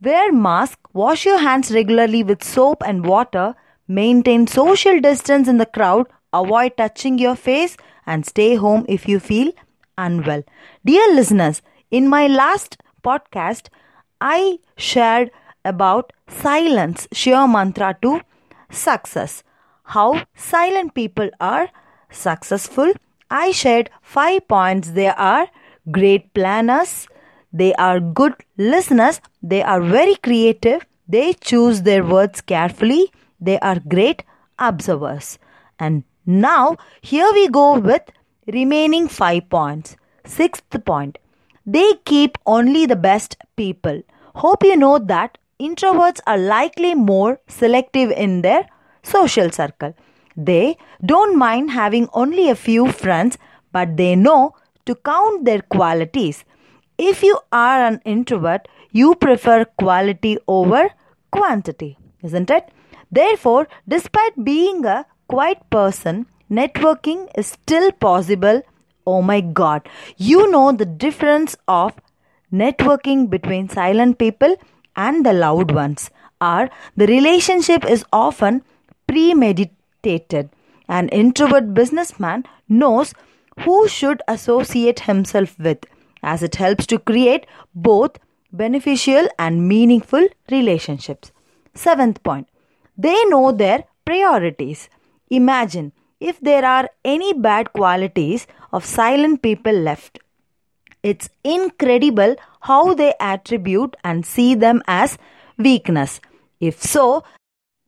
wear mask, wash your hands regularly with soap and water, maintain social distance in the crowd, avoid touching your face and stay home if you feel unwell. Dear listeners, in my last podcast, I shared about silence, sheer mantra to success. How silent people are successful. I shared five points. They are great planners, they are good listeners, they are very creative, they choose their words carefully, they are great observers. And now, here we go with remaining five points. Sixth point they keep only the best people. Hope you know that introverts are likely more selective in their social circle. They don't mind having only a few friends, but they know to count their qualities. If you are an introvert, you prefer quality over quantity, isn't it? Therefore, despite being a quiet person, networking is still possible. Oh my god, you know the difference of networking between silent people and the loud ones are the relationship is often premeditated. An introvert businessman knows who should associate himself with as it helps to create both beneficial and meaningful relationships. Seventh point they know their priorities. Imagine if there are any bad qualities of silent people left. It's incredible how they attribute and see them as weakness. If so,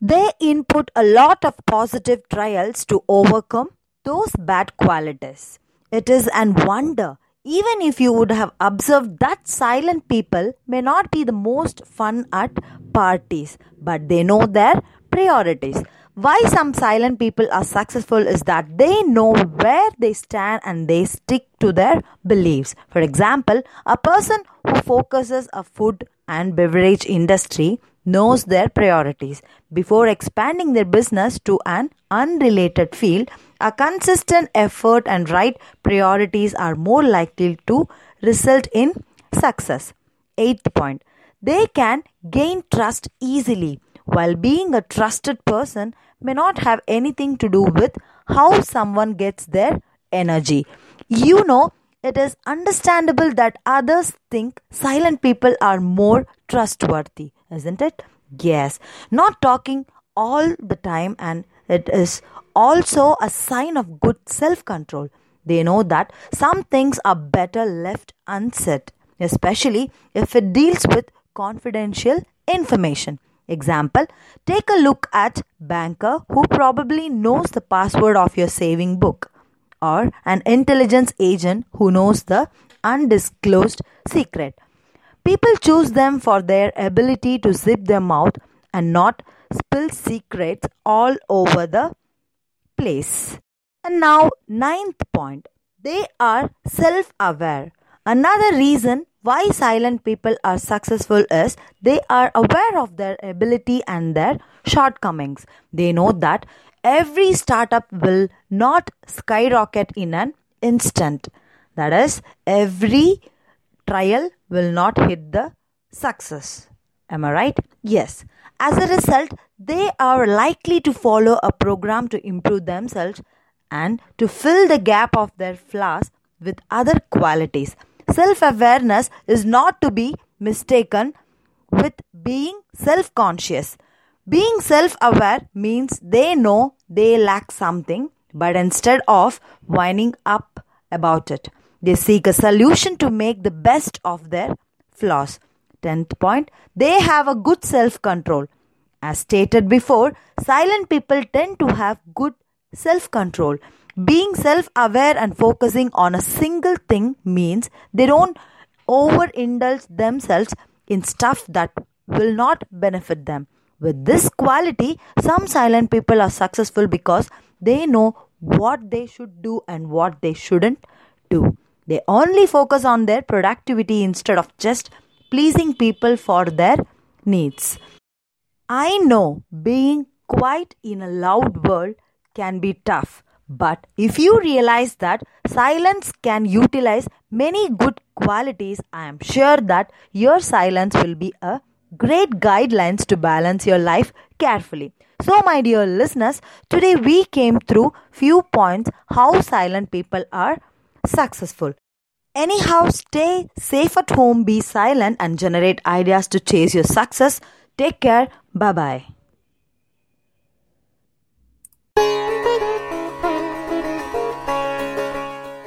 they input a lot of positive trials to overcome those bad qualities. It is an wonder, even if you would have observed that silent people may not be the most fun at parties, but they know their priorities. Why some silent people are successful is that they know where they stand and they stick to their beliefs. For example, a person who focuses a food and beverage industry knows their priorities. Before expanding their business to an unrelated field, a consistent effort and right priorities are more likely to result in success. Eighth point they can gain trust easily. While being a trusted person may not have anything to do with how someone gets their energy. You know, it is understandable that others think silent people are more trustworthy, isn't it? Yes, not talking all the time, and it is also a sign of good self control. They know that some things are better left unsaid, especially if it deals with confidential information. Example, take a look at banker who probably knows the password of your saving book or an intelligence agent who knows the undisclosed secret. People choose them for their ability to zip their mouth and not spill secrets all over the place. And now, ninth point they are self aware. Another reason why silent people are successful is they are aware of their ability and their shortcomings. They know that every startup will not skyrocket in an instant. That is, every trial will not hit the success. Am I right? Yes. As a result, they are likely to follow a program to improve themselves and to fill the gap of their flaws with other qualities. Self awareness is not to be mistaken with being self conscious. Being self aware means they know they lack something, but instead of winding up about it, they seek a solution to make the best of their flaws. Tenth point, they have a good self control. As stated before, silent people tend to have good self control. Being self aware and focusing on a single thing means they don't overindulge themselves in stuff that will not benefit them. With this quality, some silent people are successful because they know what they should do and what they shouldn't do. They only focus on their productivity instead of just pleasing people for their needs. I know being quiet in a loud world can be tough, but if you realize that silence can utilize many good qualities, I am sure that your silence will be a great guidelines to balance your life carefully. So my dear listeners, today we came through few points how silent people are successful. Anyhow, stay safe at home, be silent and generate ideas to chase your success. Take care. Bye bye.